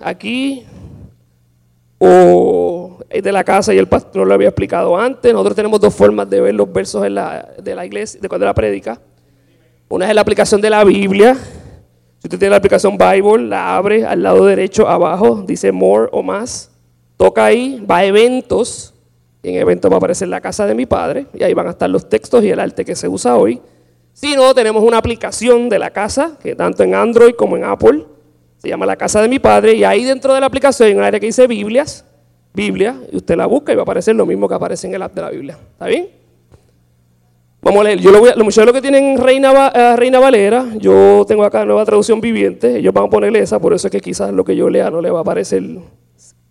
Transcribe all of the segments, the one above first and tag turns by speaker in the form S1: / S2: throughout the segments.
S1: aquí o es de la casa y el pastor lo había explicado antes. Nosotros tenemos dos formas de ver los versos de la iglesia, de cuando la predica. Una es la aplicación de la Biblia. Si usted tiene la aplicación Bible, la abre al lado derecho abajo, dice more o más. Toca ahí, va a eventos. en eventos va a aparecer la casa de mi padre y ahí van a estar los textos y el arte que se usa hoy. Si no, tenemos una aplicación de la casa, que tanto en Android como en Apple se llama La Casa de mi Padre, y ahí dentro de la aplicación hay un área que dice Biblias, Biblia, y usted la busca y va a aparecer lo mismo que aparece en el app de la Biblia. ¿Está bien? Vamos a leer. Yo lo voy a, los muchachos lo que tienen Reina, eh, Reina Valera, yo tengo acá nueva traducción viviente, ellos van a ponerle esa, por eso es que quizás lo que yo lea no le va a parecer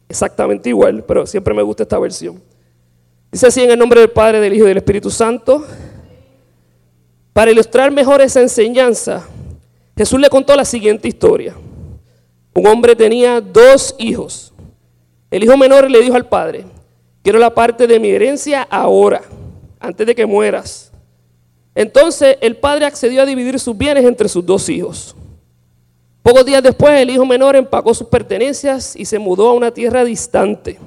S1: exactamente igual, pero siempre me gusta esta versión. Dice así en el nombre del Padre, del Hijo y del Espíritu Santo. Para ilustrar mejor esa enseñanza, Jesús le contó la siguiente historia. Un hombre tenía dos hijos. El hijo menor le dijo al padre, quiero la parte de mi herencia ahora, antes de que mueras. Entonces el padre accedió a dividir sus bienes entre sus dos hijos. Pocos días después el hijo menor empacó sus pertenencias y se mudó a una tierra distante,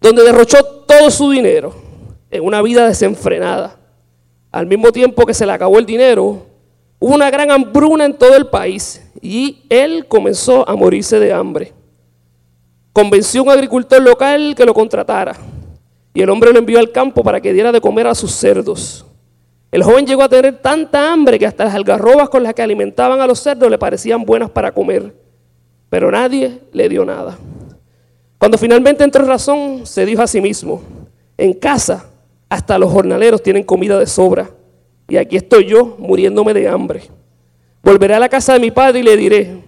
S1: donde derrochó todo su dinero en una vida desenfrenada. Al mismo tiempo que se le acabó el dinero, hubo una gran hambruna en todo el país y él comenzó a morirse de hambre. Convenció a un agricultor local que lo contratara y el hombre lo envió al campo para que diera de comer a sus cerdos. El joven llegó a tener tanta hambre que hasta las algarrobas con las que alimentaban a los cerdos le parecían buenas para comer, pero nadie le dio nada. Cuando finalmente entró en razón, se dijo a sí mismo, en casa hasta los jornaleros tienen comida de sobra y aquí estoy yo muriéndome de hambre. Volveré a la casa de mi padre y le diré,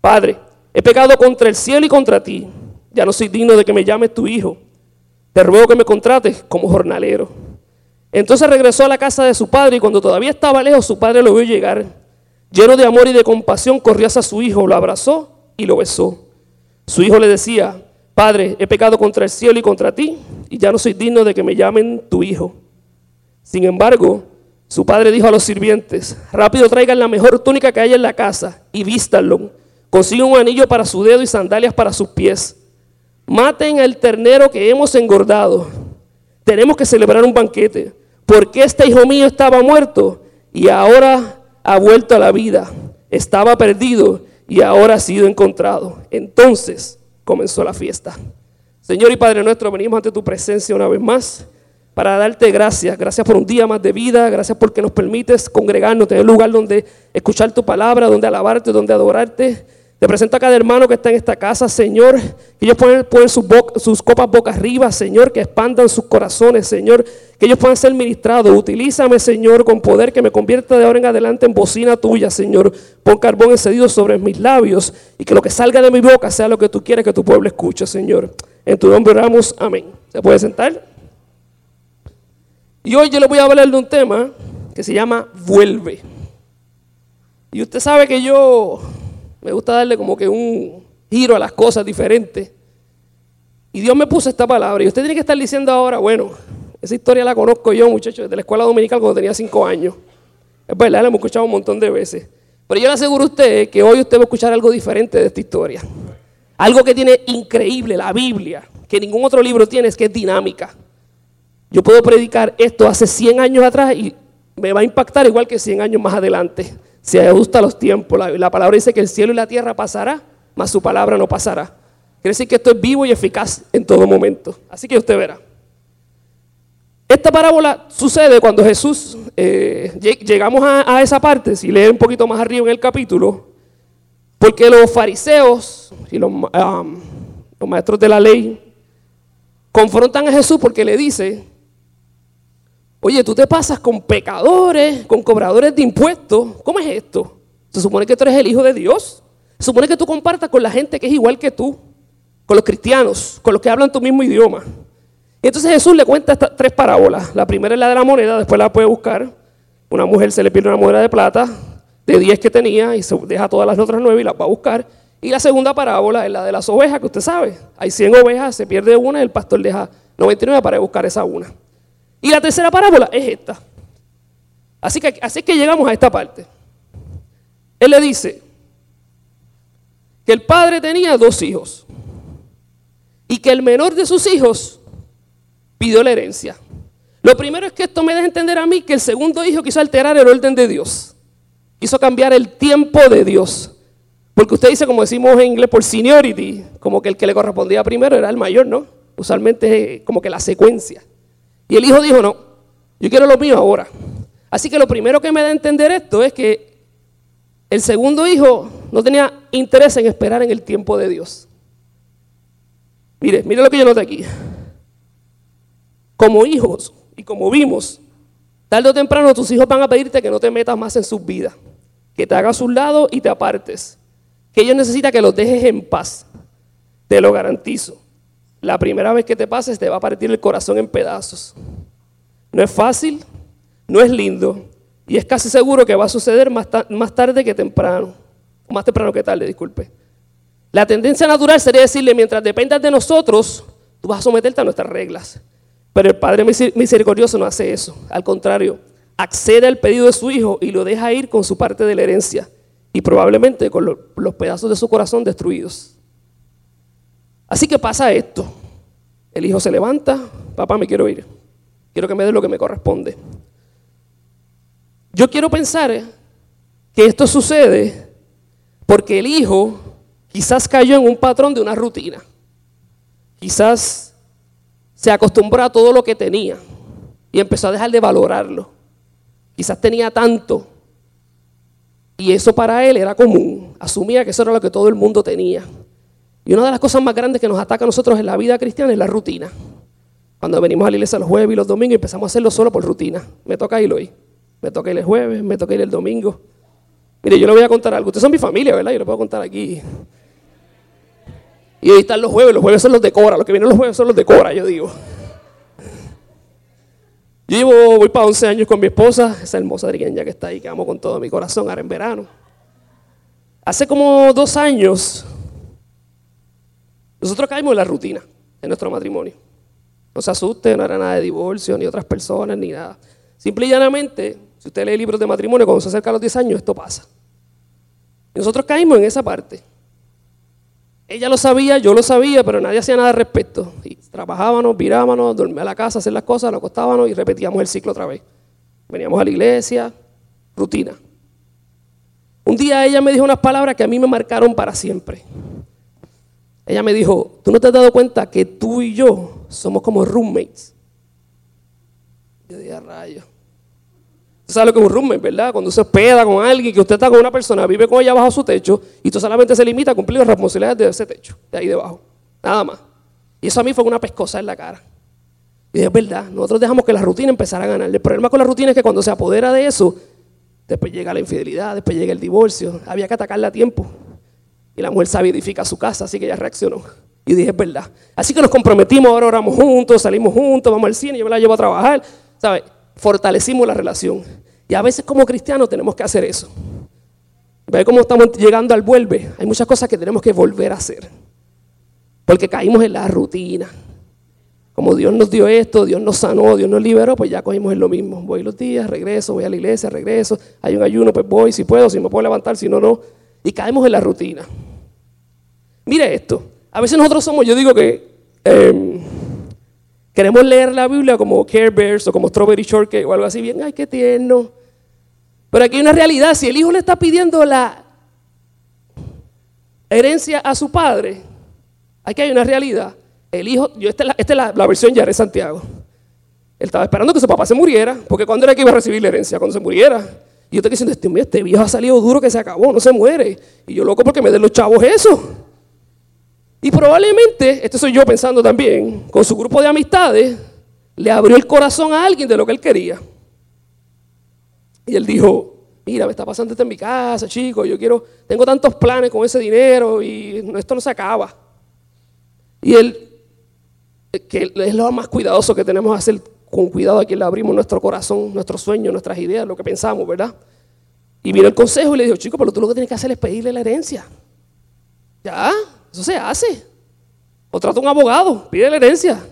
S1: Padre, he pecado contra el cielo y contra ti. Ya no soy digno de que me llames tu hijo. Te ruego que me contrates como jornalero. Entonces regresó a la casa de su padre y cuando todavía estaba lejos su padre lo vio llegar. Lleno de amor y de compasión corrió hacia su hijo, lo abrazó y lo besó. Su hijo le decía, Padre, he pecado contra el cielo y contra ti y ya no soy digno de que me llamen tu hijo. Sin embargo, su padre dijo a los sirvientes, rápido traigan la mejor túnica que haya en la casa y vístanlo. Consigan un anillo para su dedo y sandalias para sus pies. Maten al ternero que hemos engordado. Tenemos que celebrar un banquete, porque este hijo mío estaba muerto y ahora ha vuelto a la vida. Estaba perdido y ahora ha sido encontrado. Entonces comenzó la fiesta. Señor y Padre nuestro, venimos ante tu presencia una vez más para darte gracias. Gracias por un día más de vida. Gracias porque nos permites congregarnos, tener lugar donde escuchar tu palabra, donde alabarte, donde adorarte. Te presento a cada hermano que está en esta casa, Señor. Que ellos puedan poner sus, sus copas boca arriba, Señor. Que expandan sus corazones, Señor. Que ellos puedan ser ministrados. Utilízame, Señor, con poder que me convierta de ahora en adelante en bocina tuya, Señor. Pon carbón encendido sobre mis labios. Y que lo que salga de mi boca sea lo que tú quieres que tu pueblo escuche, Señor. En tu nombre oramos. Amén. ¿Se puede sentar? Y hoy yo le voy a hablar de un tema que se llama vuelve. Y usted sabe que yo me gusta darle como que un giro a las cosas diferentes. Y Dios me puso esta palabra. Y usted tiene que estar diciendo ahora, bueno, esa historia la conozco yo, muchachos, desde la escuela dominical cuando tenía cinco años. Es verdad, la hemos escuchado un montón de veces. Pero yo le aseguro a usted que hoy usted va a escuchar algo diferente de esta historia. Algo que tiene increíble la Biblia, que ningún otro libro tiene, es que es dinámica. Yo puedo predicar esto hace 100 años atrás y me va a impactar igual que 100 años más adelante. Se ajusta los tiempos. La, palabra dice que el cielo y la tierra pasará, mas su palabra no pasará. Quiere decir que esto es vivo y eficaz en todo momento. Así que usted verá. Esta parábola sucede cuando Jesús, eh, llegamos a, esa parte, si lee un poquito más arriba en el capítulo, porque los fariseos y los maestros de la ley confrontan a Jesús porque le dice, Oye, tú te pasas con pecadores, con cobradores de impuestos. ¿Cómo es esto? Se supone que tú eres el Hijo de Dios. Se supone que tú compartas con la gente que es igual que tú, con los cristianos, con los que hablan tu mismo idioma. Y entonces Jesús le cuenta estas tres parábolas. La primera es la de la moneda, después la puede buscar. Una mujer se le pierde una moneda de plata de 10 que tenía y se deja todas las otras nueve y las va a buscar. Y la segunda parábola es la de las ovejas, que usted sabe. Hay 100 ovejas, se pierde una y el pastor deja 99 para buscar esa una. Y la tercera parábola es esta. Así que, así que llegamos a esta parte. Él le dice, que el padre tenía dos hijos y que el menor de sus hijos pidió la herencia. Lo primero es que esto me deja entender a mí que el segundo hijo quiso alterar el orden de Dios. Quiso cambiar el tiempo de Dios. Porque usted dice, como decimos en inglés, por seniority, como que el que le correspondía primero era el mayor, ¿no? Usualmente es como que la secuencia. Y el hijo dijo, no, yo quiero lo mío ahora. Así que lo primero que me da a entender esto es que el segundo hijo no tenía interés en esperar en el tiempo de Dios. Mire, mire lo que yo noté aquí. Como hijos y como vimos, tarde o temprano tus hijos van a pedirte que no te metas más en sus vidas, que te hagas a un lado y te apartes, que ellos necesitan que los dejes en paz. Te lo garantizo. La primera vez que te pases te va a partir el corazón en pedazos. No es fácil, no es lindo y es casi seguro que va a suceder más, más tarde que temprano. Más temprano que tarde, disculpe. La tendencia natural sería decirle, mientras dependas de nosotros, tú vas a someterte a nuestras reglas. Pero el Padre misericordioso no hace eso. Al contrario, accede al pedido de su hijo y lo deja ir con su parte de la herencia y probablemente con los pedazos de su corazón destruidos. Así que pasa esto. El hijo se levanta, papá me quiero ir. Quiero que me dé lo que me corresponde. Yo quiero pensar que esto sucede porque el hijo quizás cayó en un patrón de una rutina. Quizás se acostumbró a todo lo que tenía y empezó a dejar de valorarlo. Quizás tenía tanto y eso para él era común. Asumía que eso era lo que todo el mundo tenía. Y una de las cosas más grandes que nos ataca a nosotros en la vida cristiana es la rutina. Cuando venimos a la iglesia los jueves y los domingos empezamos a hacerlo solo por rutina. Me toca ir hoy, me toca ir el jueves, me toca ir el domingo. Mire, yo le voy a contar algo. Ustedes son mi familia, ¿verdad? Yo le puedo contar aquí. Y ahí están los jueves, los jueves son los de Cora, los que vienen los jueves son los de Cora, yo digo. Yo llevo, voy para 11 años con mi esposa, esa hermosa ya que está ahí, que amo con todo mi corazón, ahora en verano. Hace como dos años, nosotros caímos en la rutina en nuestro matrimonio. No se asuste, no era nada de divorcio, ni otras personas, ni nada. Simple y llanamente, si usted lee libros de matrimonio, cuando se acerca a los 10 años, esto pasa. Y nosotros caímos en esa parte. Ella lo sabía, yo lo sabía, pero nadie hacía nada al respecto. Y trabajábamos, virábamos, dormíamos a la casa, hacer las cosas, lo acostábamos y repetíamos el ciclo otra vez. Veníamos a la iglesia, rutina. Un día ella me dijo unas palabras que a mí me marcaron para siempre. Ella me dijo, ¿tú no te has dado cuenta que tú y yo somos como roommates? Yo dije, rayos sabe lo que es un roommate, ¿verdad? Cuando se hospeda con alguien, que usted está con una persona, vive con ella bajo su techo y tú solamente se limita a cumplir las responsabilidades de ese techo, de ahí debajo. Nada más. Y eso a mí fue una pescosa en la cara. Y es verdad, nosotros dejamos que la rutina empezara a ganar. El problema con la rutina es que cuando se apodera de eso, después llega la infidelidad, después llega el divorcio. Había que atacarla a tiempo. Y la mujer sabia edifica su casa, así que ella reaccionó. Y dije, es verdad. Así que nos comprometimos, ahora oramos juntos, salimos juntos, vamos al cine, yo me la llevo a trabajar. ¿Sabes? fortalecimos la relación. Y a veces como cristianos tenemos que hacer eso. Ve cómo estamos llegando al vuelve. Hay muchas cosas que tenemos que volver a hacer. Porque caímos en la rutina. Como Dios nos dio esto, Dios nos sanó, Dios nos liberó, pues ya cogimos en lo mismo. Voy los días, regreso, voy a la iglesia, regreso. Hay un ayuno, pues voy, si puedo, si me puedo levantar, si no, no. Y caemos en la rutina. Mire esto. A veces nosotros somos, yo digo que em, Queremos leer la Biblia como Care Bears o como Strawberry Shortcake o algo así, bien, ay, qué tierno. Pero aquí hay una realidad, si el hijo le está pidiendo la herencia a su padre, aquí hay una realidad. El hijo, yo esta es la, la, versión ya de Santiago. Él estaba esperando que su papá se muriera, porque cuando era que iba a recibir la herencia? Cuando se muriera. Y yo estoy diciendo, este, este viejo ha salido duro que se acabó, no se muere. Y yo loco porque me den los chavos eso. Y probablemente, esto soy yo pensando también, con su grupo de amistades, le abrió el corazón a alguien de lo que él quería. Y él dijo, mira, me está pasando esto en mi casa, chico, yo quiero, tengo tantos planes con ese dinero y esto no se acaba. Y él, que es lo más cuidadoso que tenemos hacer, con cuidado a quien le abrimos nuestro corazón, nuestros sueños, nuestras ideas, lo que pensamos, ¿verdad? Y vino el consejo y le dijo, chico, pero tú lo que tienes que hacer es pedirle la herencia. ¿Ya? Eso se hace. Contrata un abogado, pide la herencia.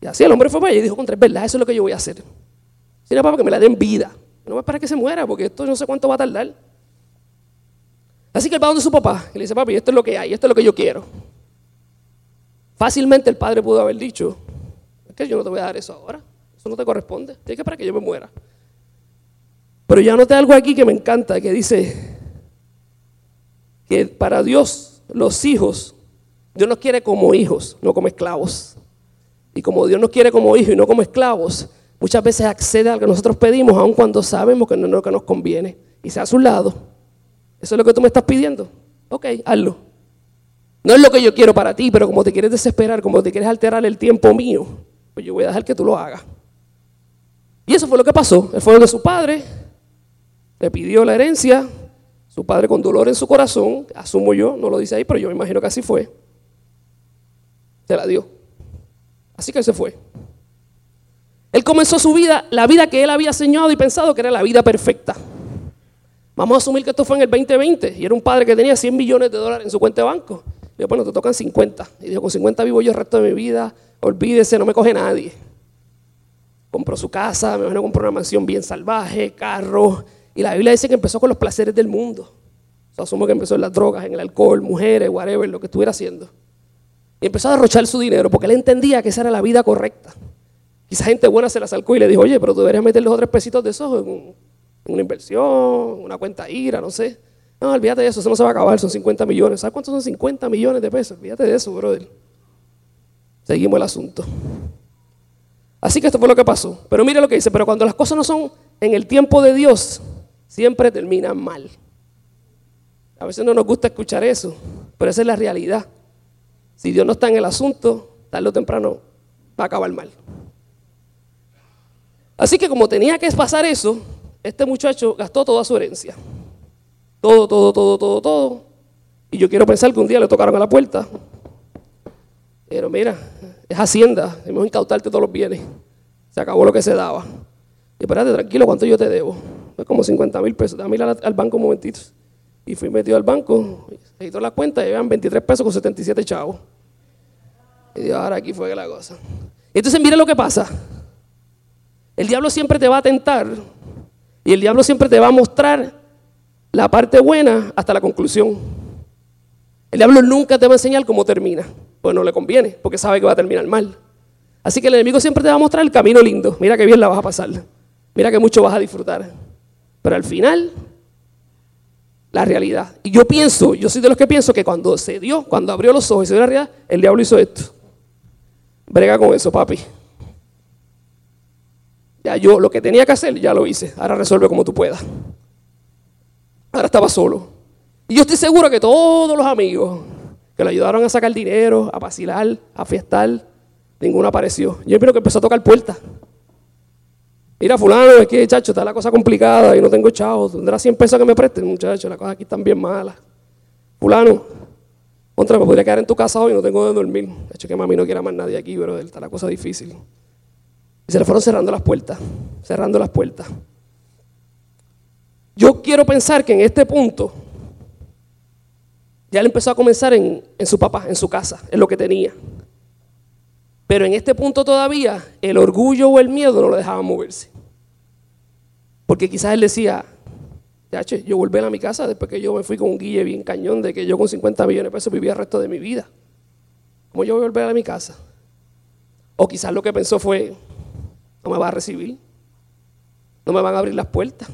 S1: Y así el hombre fue para allá y dijo, contra, es verdad, eso es lo que yo voy a hacer. No, para que me la den vida. No voy a esperar que se muera, porque esto no sé cuánto va a tardar. Así que él va donde su papá y le dice, papi, esto es lo que hay, esto es lo que yo quiero. Fácilmente el padre pudo haber dicho, es que yo no te voy a dar eso ahora, eso no te corresponde, tienes que para que yo me muera. Pero ya noté algo aquí que me encanta, que dice que para Dios los hijos, Dios nos quiere como hijos, no como esclavos. Y como Dios nos quiere como hijos y no como esclavos, muchas veces accede a lo que nosotros pedimos, aun cuando sabemos que no es lo que nos conviene. Y se a su lado. ¿Eso es lo que tú me estás pidiendo? Ok, hazlo. No es lo que yo quiero para ti, pero como te quieres desesperar, como te quieres alterar el tiempo mío, pues yo voy a dejar que tú lo hagas. Y eso fue lo que pasó. Él fue donde su padre, le pidió la herencia, su padre con dolor en su corazón, asumo yo, no lo dice ahí, pero yo me imagino que así fue, se la dio. Así que él se fue. Él comenzó su vida, la vida que él había soñado y pensado que era la vida perfecta. Vamos a asumir que esto fue en el 2020 y era un padre que tenía 100 millones de dólares en su cuenta de banco. Y yo, bueno, te tocan 50. Y dijo, con 50 vivo yo el resto de mi vida, olvídese, no me coge nadie. Compró su casa, me imagino compró una mansión bien salvaje, carro. Y la Biblia dice que empezó con los placeres del mundo. Yo asumo que empezó en las drogas, en el alcohol, mujeres, whatever, lo que estuviera haciendo. Y empezó a derrochar su dinero porque él entendía que esa era la vida correcta. Quizá gente buena se la acercó y le dijo, oye, pero tú deberías meter los otros pesitos de esos en, una inversión, una cuenta IRA, no sé. No, olvídate de eso, eso no se va a acabar, son 50 millones. ¿Sabes cuántos son 50 millones de pesos? Olvídate de eso, brother. Seguimos el asunto. Así que esto fue lo que pasó. Pero mire lo que dice, pero cuando las cosas no son en el tiempo de Dios, siempre terminan mal. A veces no nos gusta escuchar eso, pero esa es la realidad. Si Dios no está en el asunto, tarde o temprano va a acabar mal. Así que como tenía que pasar eso, este muchacho gastó toda su herencia. Todo, todo, todo, todo, todo. Y yo quiero pensar que un día le tocaron a la puerta. Pero mira, es hacienda, debemos incautarte todos los bienes. Se acabó lo que se daba. Y espérate, tranquilo, ¿cuánto yo te debo? Es como 50 mil pesos. Dame al, al banco un momentito. Y fui metido al banco, se quitó la cuenta y llevan 23 pesos con 77 chavos. Y digo, ahora aquí fue la cosa. Entonces mire lo que pasa. El diablo siempre te va a tentar y el diablo siempre te va a mostrar la parte buena hasta la conclusión. El diablo nunca te va a enseñar cómo termina, pues no le conviene, porque sabe que va a terminar mal. Así que el enemigo siempre te va a mostrar el camino lindo. Mira qué bien la vas a pasar. Mira que mucho vas a disfrutar. Pero al final, la realidad. Y yo pienso, yo soy de los que pienso que cuando se dio, cuando abrió los ojos y se dio la realidad, el diablo hizo esto. Brega con eso, papi. Ya yo lo que tenía que hacer, ya lo hice. Ahora resuelve como tú puedas. Ahora estaba solo. Y yo estoy seguro que todos los amigos que le ayudaron a sacar dinero, a vacilar, a fiestar, ninguno apareció. Yo espero que empezó a tocar puertas. Mira, fulano, es que, chacho, está la cosa complicada y no tengo chavos. Tendrá 100 pesos que me presten, muchachos, las cosas aquí están bien malas. Fulano, contra, me podría quedar en tu casa hoy, no tengo donde dormir. De hecho, que mami no quiera más nadie aquí, pero está la cosa difícil. Y se le fueron cerrando las puertas, cerrando las puertas. Yo quiero pensar que en este punto, ya él empezó a comenzar en, en su papá, en su casa, en lo que tenía. Pero en este punto todavía el orgullo o el miedo no lo dejaban moverse. Porque quizás él decía, yo volví a mi casa después que yo me fui con un guille bien cañón de que yo con 50 millones de pesos vivía el resto de mi vida. ¿Cómo yo voy a volver a mi casa? O quizás lo que pensó fue, no me va a recibir. No me van a abrir las puertas.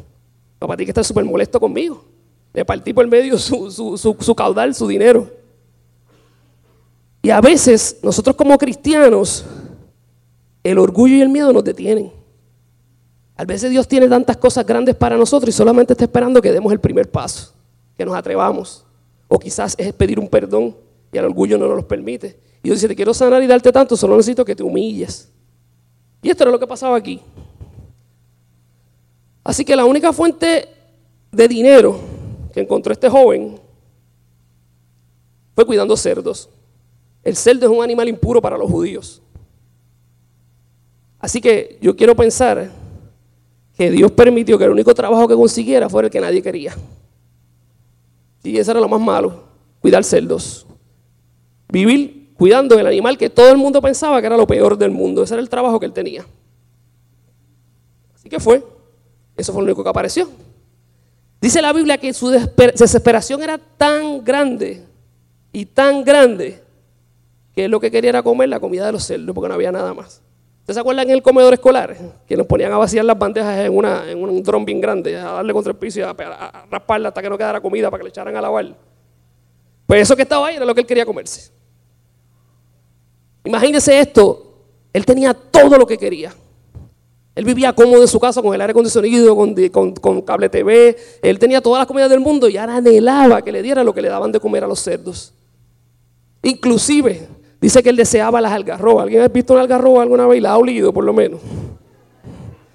S1: Papá tiene que estar súper molesto conmigo. Le partí por medio su, su, caudal, su dinero. Y a veces nosotros como cristianos, el orgullo y el miedo nos detienen. A veces Dios tiene tantas cosas grandes para nosotros y solamente está esperando que demos el primer paso, que nos atrevamos. O quizás es pedir un perdón y el orgullo no nos lo permite. Y Dios dice, te quiero sanar y darte tanto, solo necesito que te humilles. Y esto era lo que pasaba aquí. Así que la única fuente de dinero que encontró este joven fue cuidando cerdos. El cerdo es un animal impuro para los judíos. Así que yo quiero pensar que Dios permitió que el único trabajo que consiguiera fuera el que nadie quería. Y eso era lo más malo, cuidar cerdos. Vivir cuidando del animal que todo el mundo pensaba que era lo peor del mundo. Ese era el trabajo que él tenía. Así que fue. Eso fue lo único que apareció. Dice la Biblia que su desesperación era tan grande y tan grande que lo que quería era comer la comida de los cerdos porque no había nada más. ¿Ustedes se acuerdan en el comedor escolar? Que nos ponían a vaciar las bandejas en, una, en un dron bien grande, a darle contra el piso y a, rasparla hasta que no quedara comida para que le echaran a lavar. Pues eso que estaba ahí era lo que él quería comerse. Imagínense esto, él tenía todo lo que quería. Él vivía cómodo en su casa con el aire acondicionado, con, con, cable TV. Él tenía todas las comidas del mundo y ahora anhelaba que le diera lo que le daban de comer a los cerdos. Inclusive, dice que él deseaba las algarrobas. ¿Alguien ha visto una algarroba alguna vez la ha olido por lo menos?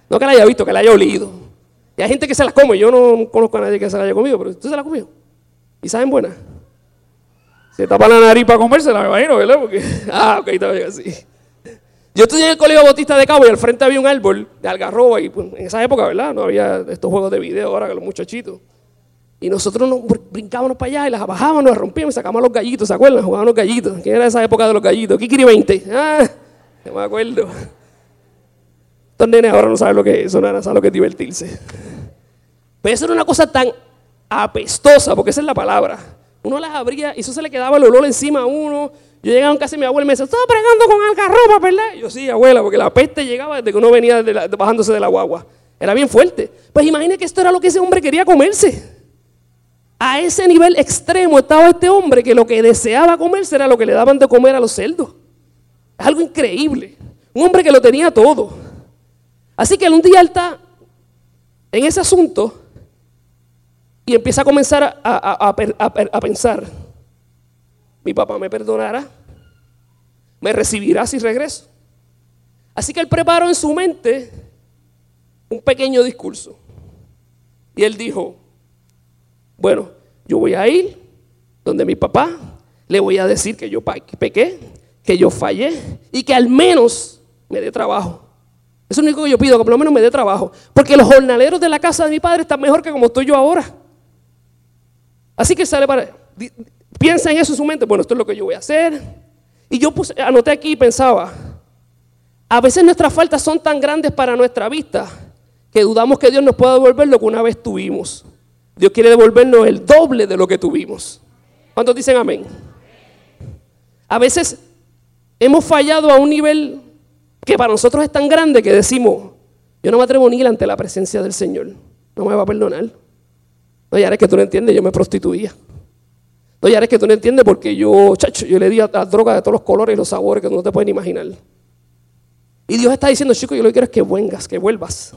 S1: No que la haya visto, que la haya olido. Y hay gente que se las come. Yo no conozco a nadie que se la haya comido, pero usted se la comió. ¿Y saben buenas? Se tapa la nariz para comérsela, me imagino, ¿verdad? Ah, ok, está bien así. Yo estudié en el Colegio Bautista de Cabo y al frente había un árbol de algarroba y pues, en esa época, ¿verdad? No había estos juegos de video ahora que los muchachitos. Y nosotros nos brincábamos para allá y las bajábamos, nos rompíamos y sacábamos los gallitos, ¿se acuerdan? Jugábamos los gallitos. ¿Quién era esa época de los gallitos? Kikiri 20. Ah, no me acuerdo. Estos nenes ahora no saben lo que es eso, no saben lo que divertirse. Pero eso era una cosa tan apestosa, porque esa es la palabra. Uno las abría y eso se le quedaba el olor encima a uno. Yo llegaba en casa y mi abuela me decía, estaba pregando con algarroba, ¿verdad? yo sí, abuela, porque la peste llegaba desde que uno venía bajándose de la guagua. Era bien fuerte. Pues imagine que esto era lo que ese hombre quería comerse. A ese nivel extremo estaba este hombre que lo que deseaba comerse era lo que le daban de comer a los cerdos. Es algo increíble. Un hombre que lo tenía todo. Así que un día él está en ese asunto y empieza a comenzar a, pensar, mi papá me perdonará, me recibirá si regreso. Así que él preparó en su mente un pequeño discurso. Y él dijo, bueno, yo voy a ir donde mi papá, le voy a decir que yo pequé, que yo fallé y que al menos me dé trabajo. Eso es lo único que yo pido, que por lo menos me dé trabajo. Porque los jornaleros de la casa de mi padre están mejor que como estoy yo ahora. Así que sale para. Piensa en eso en su mente. Bueno, esto es lo que yo voy a hacer. Y yo anoté aquí y pensaba. A veces nuestras faltas son tan grandes para nuestra vista que dudamos que Dios nos pueda devolver lo que una vez tuvimos. Dios quiere devolvernos el doble de lo que tuvimos. ¿Cuántos dicen amén? A veces hemos fallado a un nivel que para nosotros es tan grande que decimos, yo no me atrevo ni ir ante la presencia del Señor. No me va a perdonar. No, ya es que tú no entiendes, yo me prostituía. No, ya es que tú no entiendes porque yo, chacho, yo le di a, droga de todos los colores y los sabores que tú no te puedes imaginar. Y Dios está diciendo, chico, yo lo que quiero es que vengas, que vuelvas.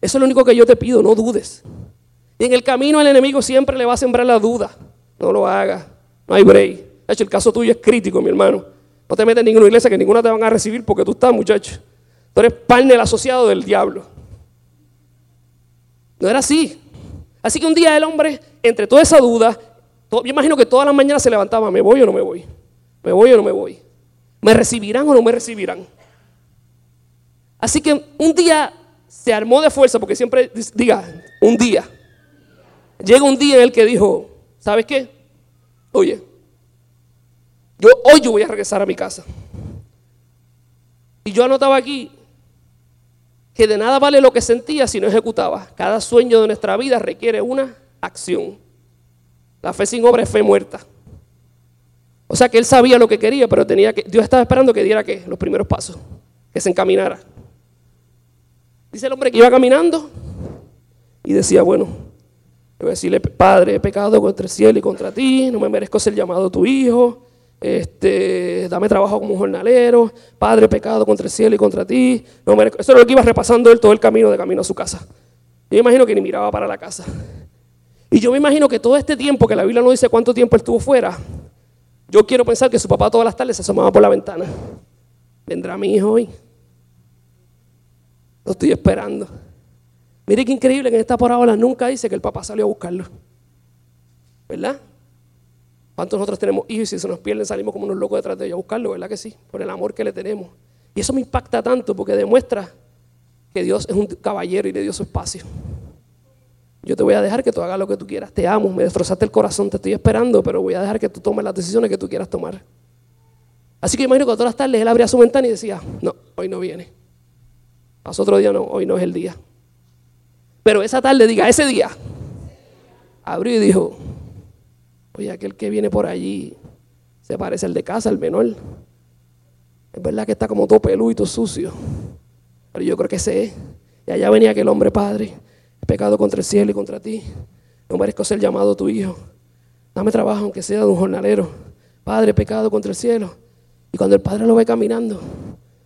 S1: Eso es lo único que yo te pido, no dudes. Y en el camino el enemigo siempre le va a sembrar la duda. No lo hagas, no hay break. Chacho, el caso tuyo es crítico, mi hermano. No te metas en ninguna iglesia que ninguna te van a recibir porque tú estás, muchacho. Tú eres partner asociado del diablo. No era así. Así que un día el hombre, entre toda esa duda, yo imagino que todas las mañanas se levantaba, ¿me voy o no me voy? ¿Me voy o no me voy? ¿Me recibirán o no me recibirán? Así que un día se armó de fuerza, porque siempre diga, un día. Llega un día en el que dijo, ¿sabes qué? Oye, yo hoy yo voy a regresar a mi casa. Y yo anotaba aquí que de nada vale lo que sentía si no ejecutaba. Cada sueño de nuestra vida requiere una acción. La fe sin obra es fe muerta. O sea que él sabía lo que quería, pero tenía que, Dios estaba esperando que diera ¿qué? los primeros pasos, que se encaminara. Dice el hombre que iba caminando y decía, bueno, a decirle, Padre, he pecado contra el cielo y contra ti, no me merezco ser llamado tu hijo, este, dame trabajo como jornalero, Padre, pecado contra el cielo y contra ti. No Eso era lo que iba repasando él todo el camino de camino a su casa. Yo me imagino que ni miraba para la casa. Y yo me imagino que todo este tiempo, que la Biblia no dice cuánto tiempo él estuvo fuera, yo quiero pensar que su papá todas las tardes se asomaba por la ventana. ¿Vendrá mi hijo hoy? Lo estoy esperando. Mire qué increíble que en esta parábola nunca dice que el papá salió a buscarlo. ¿Verdad? ¿Cuántos nosotros tenemos hijos y si se nos pierden salimos como unos locos detrás de ellos a buscarlo? ¿Verdad que sí? Por el amor que le tenemos. Y eso me impacta tanto porque demuestra que Dios es un caballero y le dio su espacio. Yo te voy a dejar que tú hagas lo que tú quieras. Te amo, me destrozaste el corazón, te estoy esperando, pero voy a dejar que tú tomes las decisiones que tú quieras tomar. Así que imagino que todas las tardes él abría su ventana y decía, no, hoy no viene. Pasó otro día, no, hoy no es el día. Pero esa tarde diga, ese día, abrió y dijo, oye, aquel que viene por allí se parece al de casa, el menor. Es verdad que está como todo peludo y todo sucio, pero yo creo que ese es. Y allá venía aquel hombre, Padre, pecado contra el cielo y contra ti. No merezco ser llamado tu hijo. Dame trabajo, aunque sea de un jornalero. Padre, pecado contra el cielo. Y cuando el padre lo ve caminando,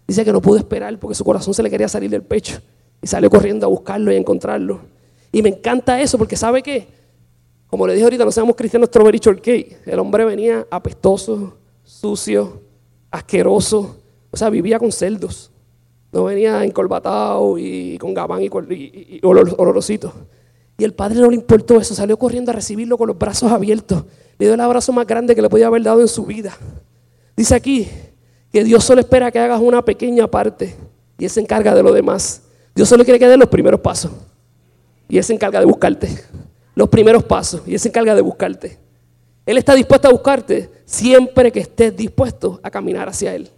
S1: dice que no pudo esperar porque su corazón se le quería salir del pecho. Y salió corriendo a buscarlo y a encontrarlo. Y me encanta eso porque ¿sabe qué? Como le dije ahorita, no seamos cristianos strawberry shortcake. El hombre venía apestoso, sucio, asqueroso. O sea, vivía con cerdos. No venía encolbatado y con gabán y, y, y olorosito. Y el padre no le importó eso, salió corriendo a recibirlo con los brazos abiertos. Le dio el abrazo más grande que le podía haber dado en su vida. Dice aquí que Dios solo espera que hagas una pequeña parte y Él se encarga de lo demás. Dios solo quiere que des los primeros pasos y Él se encarga de buscarte. Los primeros pasos y Él se encarga de buscarte. Él está dispuesto a buscarte siempre que estés dispuesto a caminar hacia Él.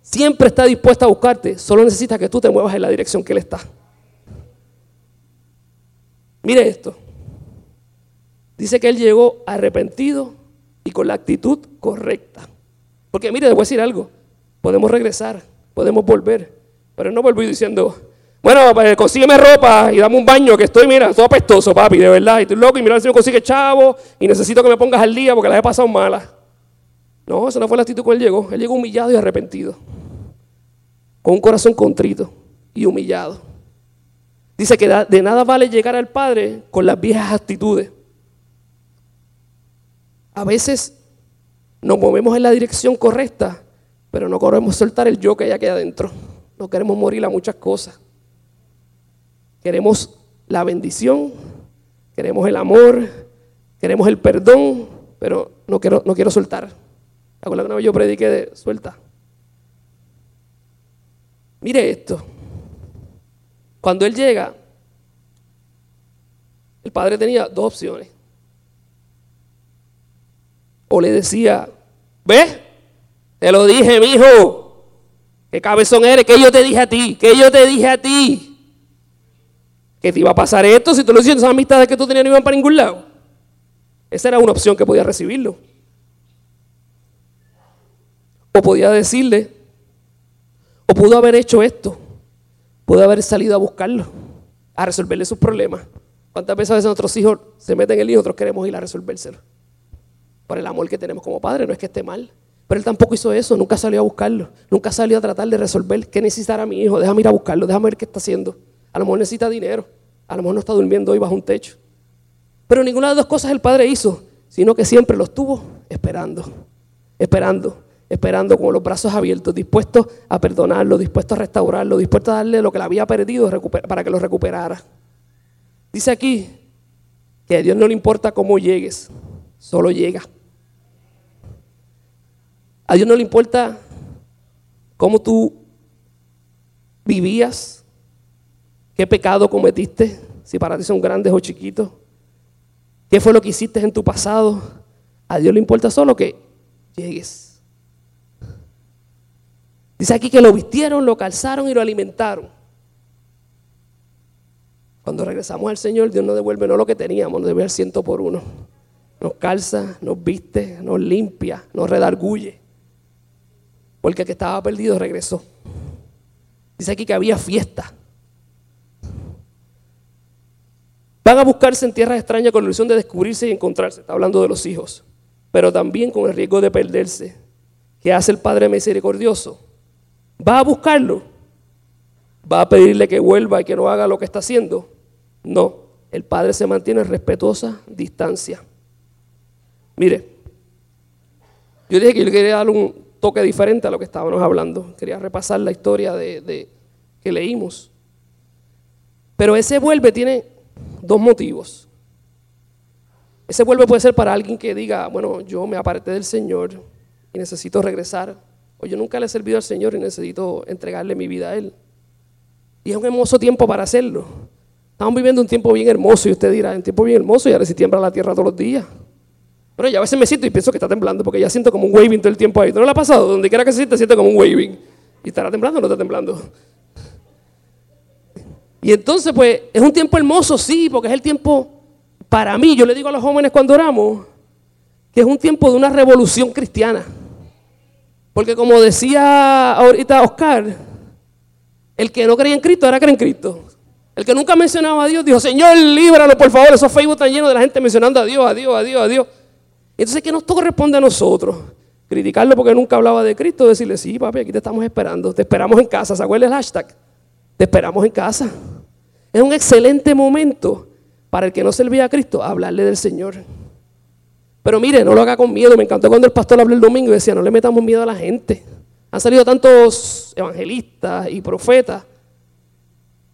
S1: Siempre está dispuesto a buscarte, solo necesita que tú te muevas en la dirección que Él está. Mire esto. Dice que Él llegó arrepentido y con la actitud correcta. Porque mire, le voy a decir algo. Podemos regresar, podemos volver. Pero no volví diciendo, bueno, pues, consígueme ropa y dame un baño que estoy, mira, todo apestoso, papi, de verdad. Y estoy loco y mira si me consigue chavo y necesito que me pongas al día porque las he pasado malas. No, esa no fue la actitud con él llegó. Él llegó humillado y arrepentido. Con un corazón contrito y humillado. Dice que de nada vale llegar al Padre con las viejas actitudes. A veces nos movemos en la dirección correcta, pero no queremos soltar el yo que ya queda adentro. No queremos morir a muchas cosas. Queremos la bendición, queremos el amor, queremos el perdón, pero no quiero, no quiero soltar. Acuérdate que una vez yo prediqué de suelta. Mire esto. Cuando él llega, el padre tenía dos opciones. O le decía, ¿ves? Te lo dije, mi hijo. ¿Qué cabezón eres? ¿Qué yo te dije a ti? ¿Qué yo te dije a ti? que te iba a pasar esto si tú lo hiciste, esas amistades que tú tenías no iban para ningún lado. Esa era una opción que podía recibirlo. O podía decirle, o pudo haber hecho esto, pudo haber salido a buscarlo, a resolverle sus problemas. ¿Cuántas veces nuestros hijos se meten en el hijo nosotros queremos ir a resolvérselo? Por el amor que tenemos como padre, no es que esté mal. Pero él tampoco hizo eso, nunca salió a buscarlo, nunca salió a tratar de resolver qué necesitará mi hijo, déjame ir a buscarlo, déjame ver qué está haciendo. A lo mejor necesita dinero. A lo mejor no está durmiendo hoy bajo un techo. Pero ninguna de las dos cosas el Padre hizo, sino que siempre lo estuvo esperando, esperando, esperando con los brazos abiertos, dispuesto a perdonarlo, dispuesto a restaurarlo, dispuesto a darle lo que le había perdido para que lo recuperara. Dice aquí que a Dios no le importa cómo llegues, solo llega. A Dios no le importa cómo tú vivías, ¿Qué pecado cometiste? Si para ti son grandes o chiquitos. ¿Qué fue lo que hiciste en tu pasado? A Dios le importa solo que llegues. Dice aquí que lo vistieron, lo calzaron y lo alimentaron. Cuando regresamos al Señor, Dios nos devuelve no lo que teníamos, nos devuelve el ciento por uno. Nos calza, nos viste, nos limpia, nos redarguye. Porque el que estaba perdido regresó. Dice aquí que había fiesta. Van a buscarse en tierras extrañas con la ilusión de descubrirse y encontrarse. Está hablando de los hijos. Pero también con el riesgo de perderse. ¿Qué hace el Padre misericordioso? ¿Va a buscarlo? ¿Va a pedirle que vuelva y que no haga lo que está haciendo? No. El Padre se mantiene en respetuosa distancia. Mire, yo dije que yo quería dar un toque diferente a lo que estábamos hablando. Quería repasar la historia de que leímos. Pero ese vuelve tiene dos motivos. Ese vuelve puede ser para alguien que diga, bueno, yo me aparté del Señor y necesito regresar. O yo nunca le he servido al Señor y necesito entregarle mi vida a Él. Y es un hermoso tiempo para hacerlo. Estamos viviendo un tiempo bien hermoso y usted dirá, un tiempo bien hermoso y ahora si tiembla la tierra todos los días. Pero ya a veces me siento y pienso que está temblando porque ya siento como un waving todo el tiempo ahí. ¿No le ha pasado? Donde quiera que se siente, siente como un waving. ¿Y estará temblando o no está temblando? Y entonces, pues, es un tiempo hermoso, sí, porque es el tiempo para mí, yo le digo a los jóvenes cuando oramos, que es un tiempo de una revolución cristiana. Porque como decía ahorita Oscar, el que no creía en Cristo ahora cree en Cristo. El que nunca mencionaba a Dios dijo, Señor, líbralo, por favor. Esos Facebook están llenos de la gente mencionando a Dios, a Dios, a Dios, a Dios. Entonces, ¿qué nos corresponde a nosotros? Criticarlo porque nunca hablaba de Cristo, decirle, sí, papi, aquí te estamos esperando. Te esperamos en casa. ¿Se acuerda el hashtag? Te esperamos en casa. Es un excelente momento para el que no servía a Cristo hablarle del Señor. Pero mire, no lo haga con miedo. Me encantó cuando el pastor habló el domingo y decía, no le metamos miedo a la gente. Han salido tantos evangelistas y profetas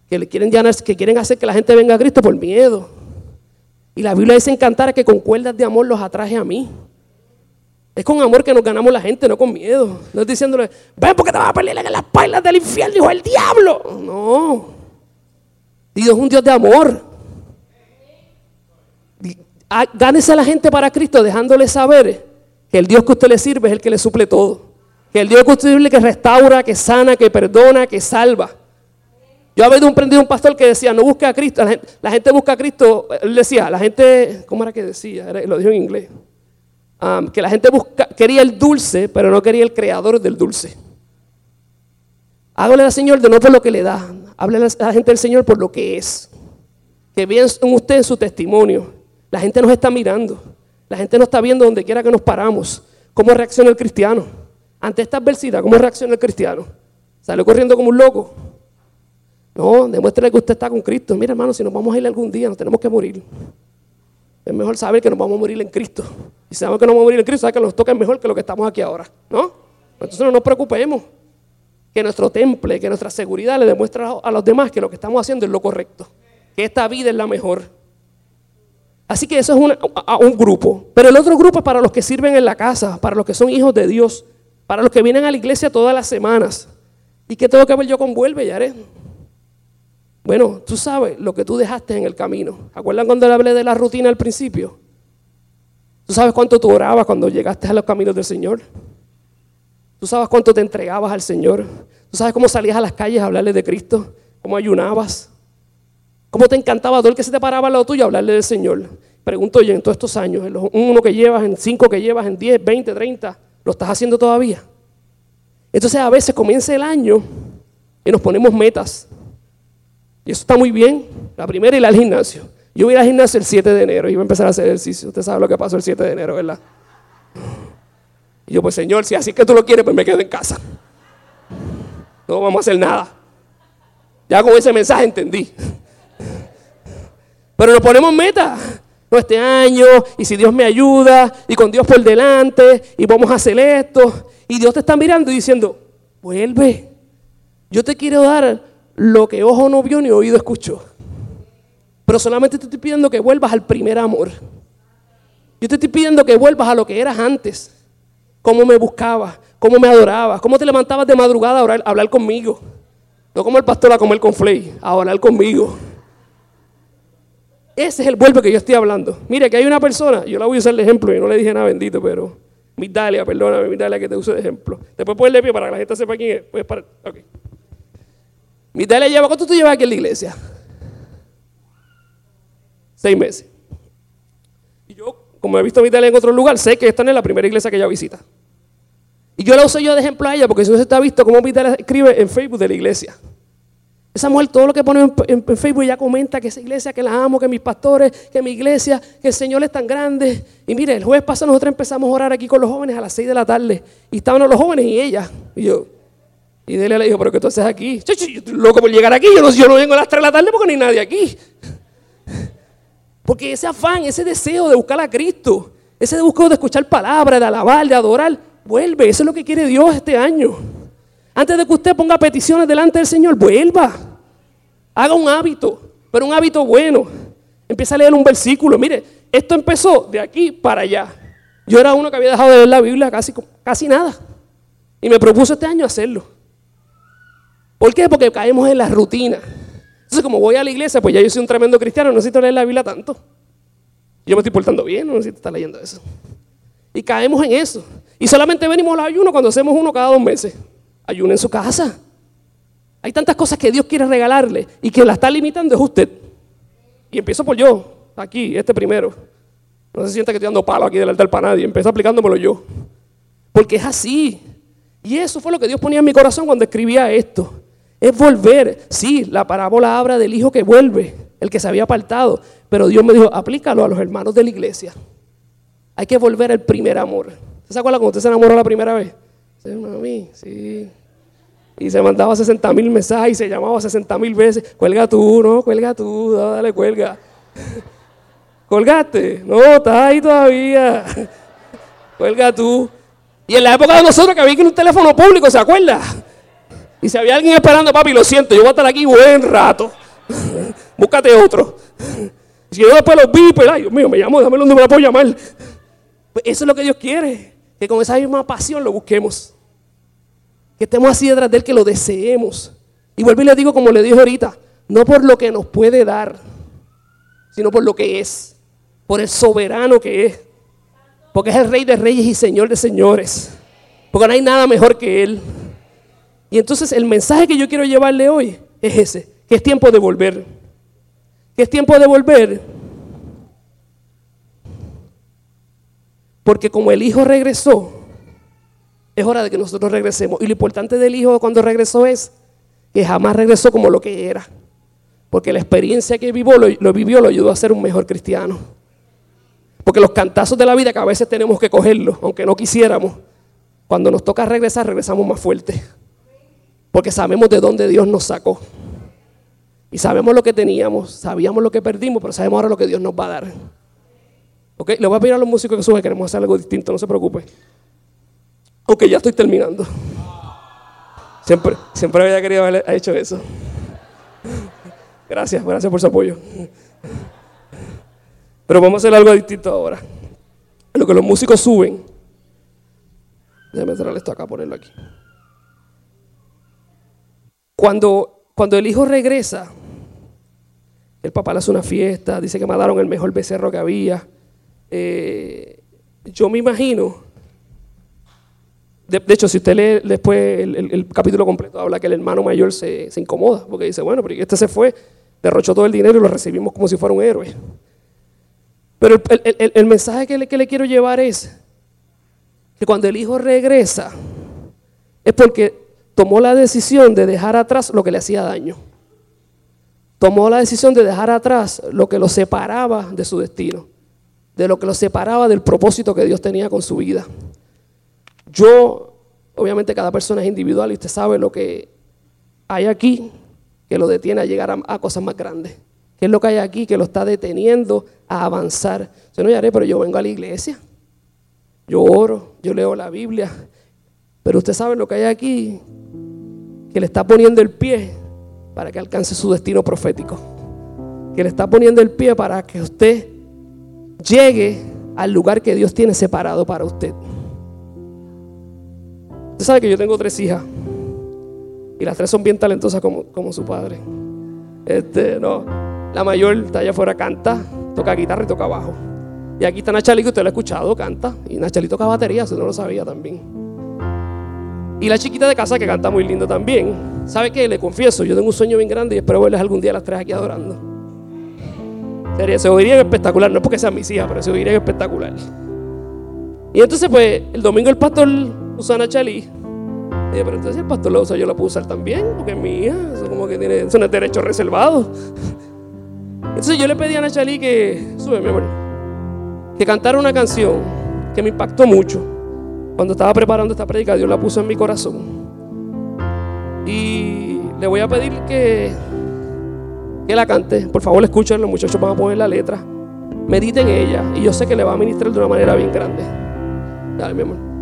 S1: que, le quieren, que quieren hacer que la gente venga a Cristo por miedo. Y la Biblia dice encantar que con cuerdas de amor los atraje a mí. Es con amor que nos ganamos la gente, no con miedo. No es diciéndole, ven porque te vas a pelear en las pailas del infierno, hijo el diablo. No. Dios es un Dios de amor. Gánese a la gente para Cristo dejándole saber que el Dios que usted le sirve es el que le suple todo. Que el Dios que usted sirve que restaura, que sana, que perdona, que salva. Yo había emprendido un pastor que decía, no busque a Cristo. La gente, busca a Cristo. Él decía, la gente, ¿cómo era que decía? lo dijo en inglés. que la gente busca, quería el dulce, pero no quería el creador del dulce. Hágale al Señor de no por lo que le da. Háblale a la gente del Señor por lo que es. Que vean en usted su testimonio. La gente nos está mirando. La gente nos está viendo donde quiera que nos paramos. ¿Cómo reacciona el cristiano? Ante esta adversidad, ¿cómo reacciona el cristiano? ¿Sale corriendo como un loco? No, demuéstrele que usted está con Cristo. Mira, hermano, si nos vamos a ir algún día, nos tenemos que morir. Es mejor saber que nos vamos a morir en Cristo. Y sabemos que nos vamos a morir en Cristo, sabe que nos toca mejor que lo que estamos aquí ahora. ¿No? Entonces no nos preocupemos. Que nuestro temple, que nuestra seguridad le demuestre a los demás que lo que estamos haciendo es lo correcto. Que esta vida es la mejor. Así que eso es un grupo. Pero el otro grupo es para los que sirven en la casa, para los que son hijos de Dios, para los que vienen a la iglesia todas las semanas. ¿Y qué tengo que ver yo con vuelve, Yaré? Bueno, tú sabes lo que tú dejaste en el camino. ¿Acuerdan cuando le hablé de la rutina al principio? ¿Tú sabes cuánto tú orabas cuando llegaste a los caminos del Señor? ¿Tú sabes cuánto te entregabas al Señor? ¿Tú sabes cómo salías a las calles a hablarle de Cristo? ¿Cómo ayunabas? ¿Cómo te encantaba todo el que se te paraba al lado tuyo a hablarle del Señor? Pregunto yo, en todos estos años, en los uno que llevas, en cinco que llevas, en diez, veinte, treinta, ¿lo estás haciendo todavía? Entonces a veces comienza el año y nos ponemos metas. Y eso está muy bien. La primera ir al gimnasio. Yo voy al gimnasio el 7 de enero y voy a empezar a hacer ejercicio. Usted sabe lo que pasó el 7 de enero, ¿verdad? Y yo, pues Señor, si así que tú lo quieres, pues me quedo en casa. No vamos a hacer nada. Ya con ese mensaje entendí. Pero nos ponemos meta. No, este año, y si Dios me ayuda, y con Dios por delante, y vamos a hacer esto. Y Dios te está mirando y diciendo, vuelve. Yo te quiero dar lo que ojo no vio ni oído escuchó. Pero solamente te estoy pidiendo que vuelvas al primer amor. Yo te estoy pidiendo que vuelvas a lo que eras antes. Cómo me buscabas, cómo me adorabas, cómo te levantabas de madrugada a, hablar conmigo. No como el pastor a comer con flay, a hablar conmigo. Ese es el vuelve que yo estoy hablando. Mire, que hay una persona, yo la voy a usar de ejemplo y no le dije nada bendito, pero Migdalia, perdóname, Migdalia, que te uso de ejemplo. Después puedes leer para que la gente sepa quién es. Pues. Migdalia lleva, ¿cuánto tú llevas aquí en la iglesia? Seis meses. Y yo, como he visto a Migdalia en otro lugar, sé que esta no es la primera iglesia que ella visita. Y yo la uso yo de ejemplo a ella porque si no se está visto cómo Migdalia escribe en Facebook de la iglesia. Esa mujer todo lo que pone en, Facebook ya comenta que esa iglesia, que la amo, que mis pastores, que mi iglesia, que el Señor es tan grande. Y mire, el jueves pasado nosotros empezamos a orar aquí con los jóvenes a las 6 de la tarde. Y estaban los jóvenes y ella. Y yo, y Delia le dijo, pero ¿qué tú haces aquí? Loco por llegar aquí, yo no, yo no vengo a las 3 de la tarde porque no hay nadie aquí. Porque ese afán, ese deseo de buscar a Cristo, ese deseo de escuchar palabras, de alabar, de adorar, vuelve. Eso es lo que quiere Dios este año. Antes de que usted ponga peticiones delante del Señor, vuelva. Haga un hábito, pero un hábito bueno. Empieza a leer un versículo. Mire, esto empezó de aquí para allá. Yo era uno que había dejado de leer la Biblia casi, casi nada. Y me propuso este año hacerlo. ¿Por qué? Porque caemos en la rutina. Entonces, como voy a la iglesia, pues ya yo soy un tremendo cristiano, no necesito leer la Biblia tanto. Yo me estoy portando bien, no necesito estar leyendo eso. Y caemos en eso. Y solamente venimos a los ayunos cuando hacemos uno cada dos meses. Ayuno en su casa. Hay tantas cosas que Dios quiere regalarle y que la está limitando es usted. Y empiezo por yo. aquí, este primero. No se sienta que estoy dando palo aquí del altar para nadie. Empieza aplicándomelo yo. Porque es así. Y eso fue lo que Dios ponía en mi corazón cuando escribía esto. Es volver. Sí, la parábola habla del hijo que vuelve, el que se había apartado. Pero Dios me dijo, aplícalo a los hermanos de la iglesia. Hay que volver al primer amor. ¿Se acuerda cuando usted se enamoró la primera vez? Sí, mami, sí. Y se mandaba 60 mil mensajes y se llamaba 60 mil veces. Cuelga tú, no, cuelga tú, dale, cuelga. ¿Colgaste? No, estás ahí todavía. Cuelga tú. Y en la época de nosotros que había que un teléfono público, ¿se acuerda? Y si había alguien esperando, papi, lo siento, yo voy a estar aquí buen rato. Búscate otro. Si yo después los vi, pues, ay, Dios mío, me llamo, dame me la puedo llamar. Pues eso es lo que Dios quiere, que con esa misma pasión lo busquemos. Que estemos así detrás de Él, que lo deseemos. Y vuelvo y le digo como le dije ahorita, no por lo que nos puede dar, sino por lo que es, por el soberano que es. Porque es el rey de reyes y señor de señores. Porque no hay nada mejor que Él. Y entonces el mensaje que yo quiero llevarle hoy es ese, que es tiempo de volver. Que es tiempo de volver. Porque como el Hijo regresó, es hora de que nosotros regresemos. Y lo importante del Hijo cuando regresó es que jamás regresó como lo que era. Porque la experiencia que vivió lo, lo vivió lo ayudó a ser un mejor cristiano. Porque los cantazos de la vida que a veces tenemos que cogerlos, aunque no quisiéramos, cuando nos toca regresar, regresamos más fuertes. Porque sabemos de dónde Dios nos sacó. Y sabemos lo que teníamos, sabíamos lo que perdimos, pero sabemos ahora lo que Dios nos va a dar. ¿Ok? Le voy a pedir a los músicos que suban, queremos hacer algo distinto, no se preocupe. Ok, ya estoy terminando. Siempre, siempre había querido haber hecho eso. Gracias, gracias por su apoyo. Pero vamos a hacer algo distinto ahora. Lo que los músicos suben. Déjame traerle esto acá, ponerlo aquí. Cuando, cuando el hijo regresa, el papá le hace una fiesta, dice que mataron el mejor becerro que había. Eh, yo me imagino, de, hecho, si usted lee después el, capítulo completo, habla que el hermano mayor se, se incomoda, porque dice, bueno, porque este se fue, derrochó todo el dinero y lo recibimos como si fuera un héroe. Pero el, mensaje que le, que le quiero llevar es que cuando el hijo regresa, es porque tomó la decisión de dejar atrás lo que le hacía daño. Tomó la decisión de dejar atrás lo que lo separaba de su destino, de lo que lo separaba del propósito que Dios tenía con su vida. Yo, obviamente cada persona es individual y usted sabe lo que hay aquí que lo detiene a llegar a cosas más grandes. ¿Qué es lo que hay aquí que lo está deteniendo a avanzar? Yo no haré, pero yo vengo a la iglesia. Yo oro, yo leo la Biblia. Pero usted sabe lo que hay aquí que le está poniendo el pie para que alcance su destino profético. Que le está poniendo el pie para que usted llegue al lugar que Dios tiene separado para usted. Usted sabe que yo tengo tres hijas. Y las tres son bien talentosas como, como su padre. Este, no. La mayor está allá afuera, canta, toca guitarra y toca bajo. Y aquí está Nachalí, que usted lo ha escuchado, canta. Y Nachalí toca batería, si no lo sabía también. Y la chiquita de casa que canta muy lindo también. ¿Sabe qué? Le confieso, yo tengo un sueño bien grande y espero verles algún día a las tres aquí adorando. Sería, se oirían espectacular, no es porque sean mis hijas, pero se oirían espectacular. Y entonces, pues, el domingo el pastor usa a Nachalí. Y pero entonces el pastor lo usa, yo la puedo usar también, porque es mía. Eso como que tiene, eso no es derecho reservado. Entonces yo le pedí a Nachalí que, sube mi amor, que cantara una canción que me impactó mucho. Cuando estaba preparando esta predica, Dios la puso en mi corazón. Y le voy a pedir que, que la cante. Por favor, escuchen, los muchachos van a poner la letra. Mediten en ella. Y yo sé que le va a ministrar de una manera bien grande. Dale, mi amor.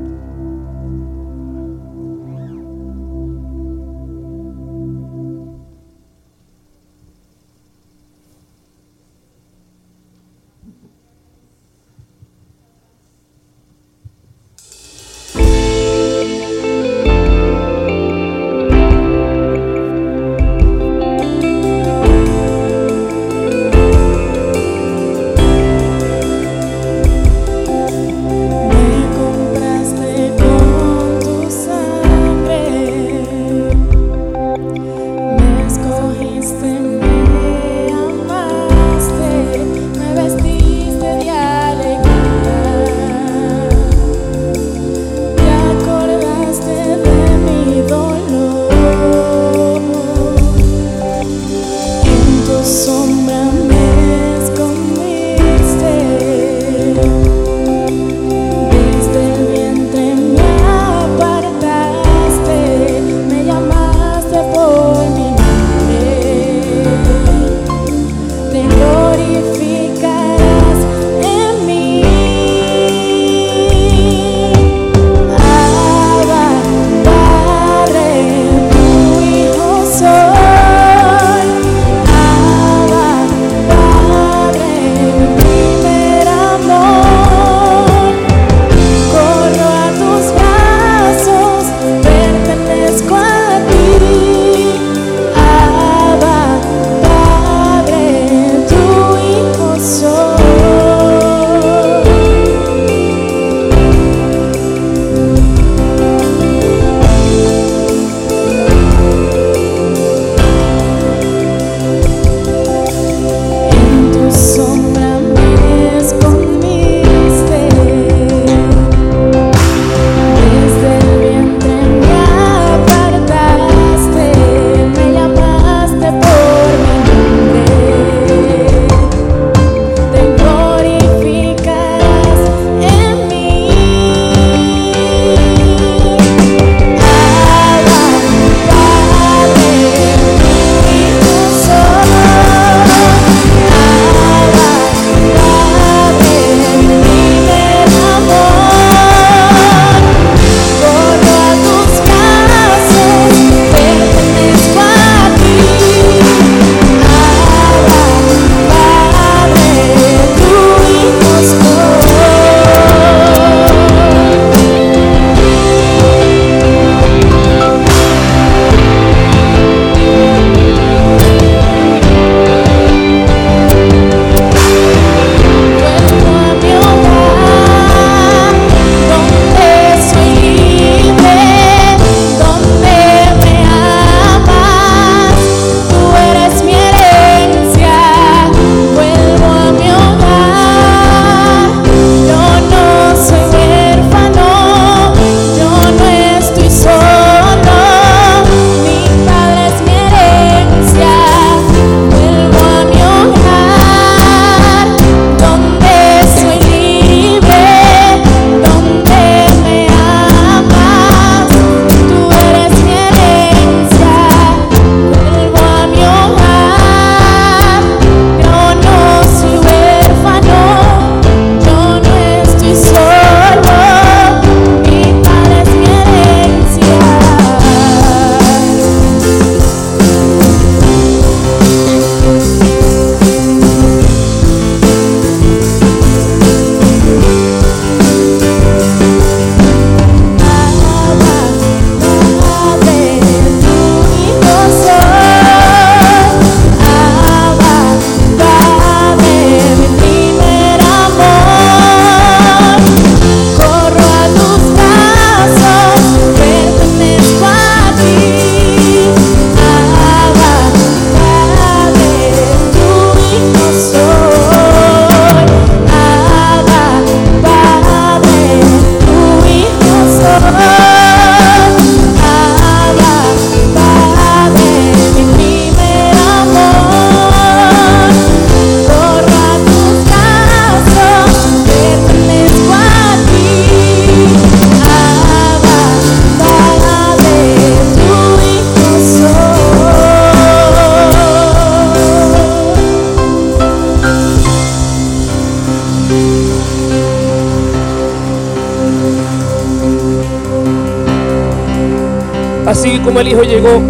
S1: Así como el hijo llegó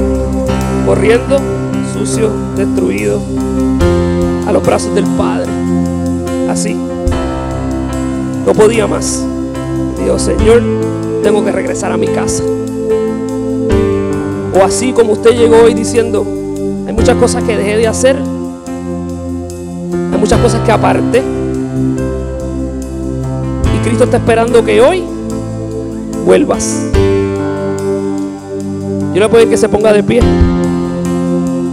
S1: corriendo, sucio, destruido, a los brazos del Padre. Así. No podía más. Dijo, Señor, tengo que regresar a mi casa. O así como usted llegó hoy diciendo, hay muchas cosas que dejé de hacer, hay muchas cosas que aparte. Y Cristo está esperando que hoy vuelvas. Yo le puedo que se ponga de pie.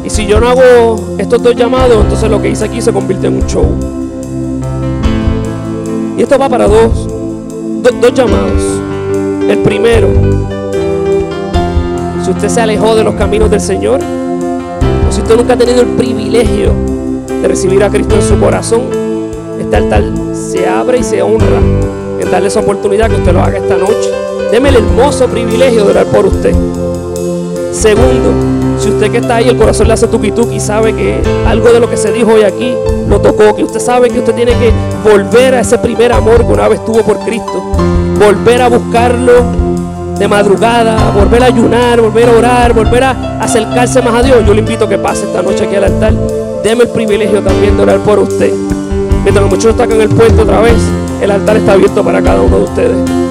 S1: Y si yo no hago estos dos llamados, entonces lo que hice aquí se convierte en un show. Y esto va para dos, dos llamados. El primero, si usted se alejó de los caminos del Señor, o si usted nunca ha tenido el privilegio de recibir a Cristo en su corazón, este altar se abre y se honra en darle esa oportunidad que usted lo haga esta noche. Deme el hermoso privilegio de orar por usted. Segundo, si usted que está ahí, el corazón le hace tuki y sabe que algo de lo que se dijo hoy aquí lo tocó, que usted sabe que usted tiene que volver a ese primer amor que una vez tuvo por Cristo, volver a buscarlo de madrugada, volver a ayunar, volver a orar, volver a acercarse más a Dios. Yo le invito a que pase esta noche aquí al altar. Deme el privilegio también de orar por usted. Mientras los muchachos están en el puente otra vez, el altar está abierto para cada uno de ustedes.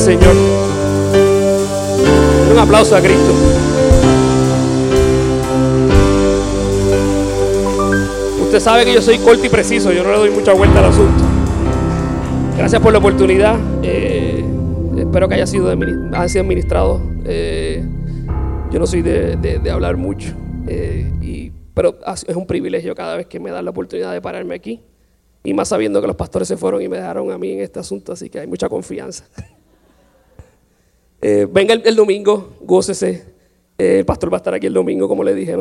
S1: Señor. Un aplauso a Cristo. Usted sabe que yo soy corto y preciso, yo no le doy mucha vuelta al asunto. Gracias por la oportunidad. Eh, espero que haya sido, haya sido administrado. Eh, yo no soy de, de, de hablar mucho, eh, y, pero es un privilegio cada vez que me dan la oportunidad de pararme aquí. Y más sabiendo que los pastores se fueron y me dejaron a mí en este asunto, así que hay mucha confianza. Venga el, el, domingo, gócese. Eh, el pastor va a estar aquí el domingo, como le dije. No